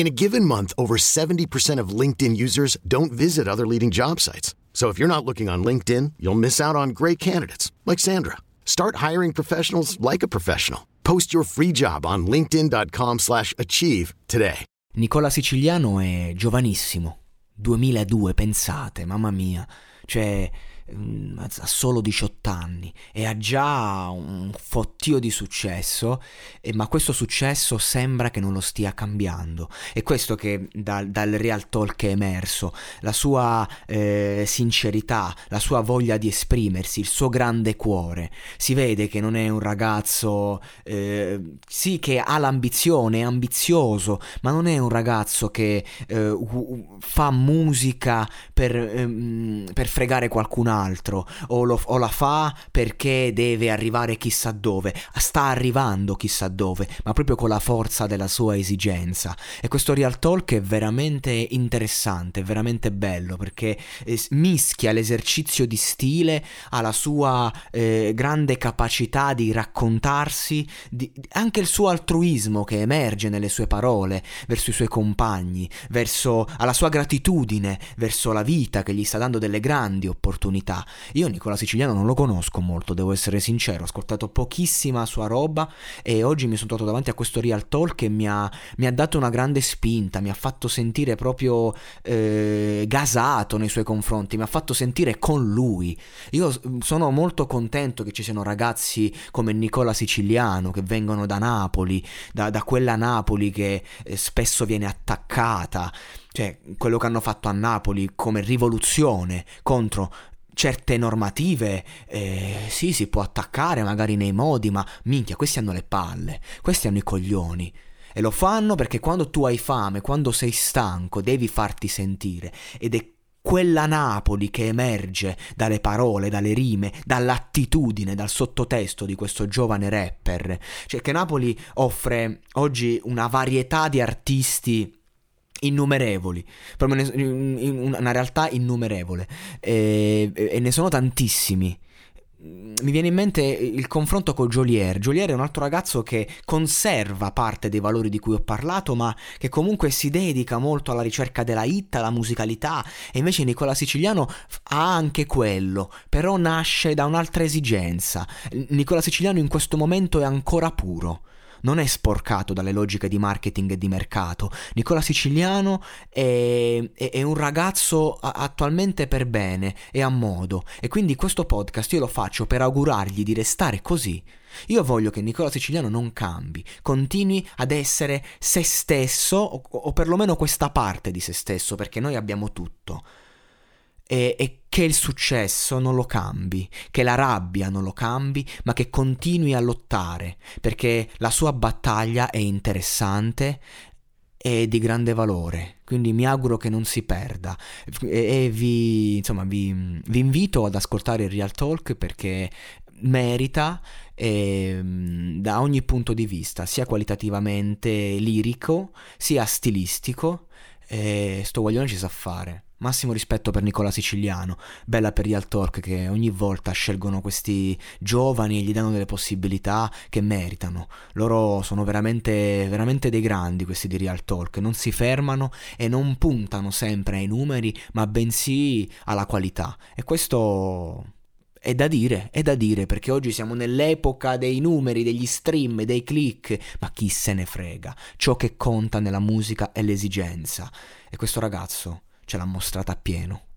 In a given month, over 70% of LinkedIn users don't visit other leading job sites. So if you're not looking on LinkedIn, you'll miss out on great candidates like Sandra. Start hiring professionals like a professional. Post your free job on linkedin.com/achieve today. Nicola Siciliano è giovanissimo. 2002, pensate, mamma mia. Cioè, ha solo 18 anni e ha già un fottio di successo, ma questo successo sembra che non lo stia cambiando. È questo che da- dal Real Talk è emerso, la sua eh, sincerità, la sua voglia di esprimersi, il suo grande cuore. Si vede che non è un ragazzo, eh, sì che ha l'ambizione, è ambizioso, ma non è un ragazzo che eh, fa musica per, ehm, per fregare qualcun altro o, lo- o la fa perché deve arrivare chissà dove. Sta arrivando chissà dove, ma proprio con la forza della sua esigenza. E questo Real Talk è veramente interessante, è veramente bello perché eh, mischia l'esercizio di stile alla sua eh, grande capacità di raccontarsi, di- anche il suo altruismo che emerge nelle sue parole verso i suoi compagni, verso alla sua gratitudine verso la vita che gli sta dando delle grandi opportunità. Io Nicola Siciliano non lo conosco molto, devo essere sincero, ho ascoltato pochissima sua roba e oggi mi sono trovato davanti a questo Real Talk che mi ha, mi ha dato una grande spinta, mi ha fatto sentire proprio eh, gasato nei suoi confronti, mi ha fatto sentire con lui. Io sono molto contento che ci siano ragazzi come Nicola Siciliano che vengono da Napoli, da, da quella Napoli che eh, spesso viene attaccata, cioè quello che hanno fatto a Napoli come rivoluzione contro certe normative, eh, sì, si può attaccare magari nei modi, ma minchia, questi hanno le palle, questi hanno i coglioni. E lo fanno perché quando tu hai fame, quando sei stanco, devi farti sentire. Ed è quella Napoli che emerge dalle parole, dalle rime, dall'attitudine, dal sottotesto di questo giovane rapper. Cioè che Napoli offre oggi una varietà di artisti innumerevoli, proprio una realtà innumerevole e, e ne sono tantissimi. Mi viene in mente il confronto con Jolier. Jolier è un altro ragazzo che conserva parte dei valori di cui ho parlato, ma che comunque si dedica molto alla ricerca della hit, alla musicalità. E invece Nicola Siciliano ha anche quello, però nasce da un'altra esigenza. Nicola Siciliano in questo momento è ancora puro non è sporcato dalle logiche di marketing e di mercato. Nicola Siciliano è, è- è un ragazzo attualmente per bene e a modo e quindi questo podcast io lo faccio per augurargli di restare così. Io voglio che Nicola Siciliano non cambi, continui ad essere se stesso o, o perlomeno questa parte di se stesso perché noi abbiamo tutto e, e che il successo non lo cambi, che la rabbia non lo cambi, ma che continui a lottare, perché la sua battaglia è interessante e di grande valore. Quindi mi auguro che non si perda e, e vi, insomma, vi, vi invito ad ascoltare il Real Talk perché merita ehm, da ogni punto di vista, sia qualitativamente lirico, sia stilistico. E sto guaglione ci sa fare. Massimo rispetto per Nicola Siciliano, bella per Real Talk che ogni volta scelgono questi giovani e gli danno delle possibilità che meritano. Loro sono veramente, veramente dei grandi questi di Real Talk, non si fermano e non puntano sempre ai numeri, ma bensì alla qualità. E questo è da dire, è da dire, perché oggi siamo nell'epoca dei numeri, degli stream, dei click, ma chi se ne frega? Ciò che conta nella musica è l'esigenza. E questo ragazzo ce l'ha mostrata appieno.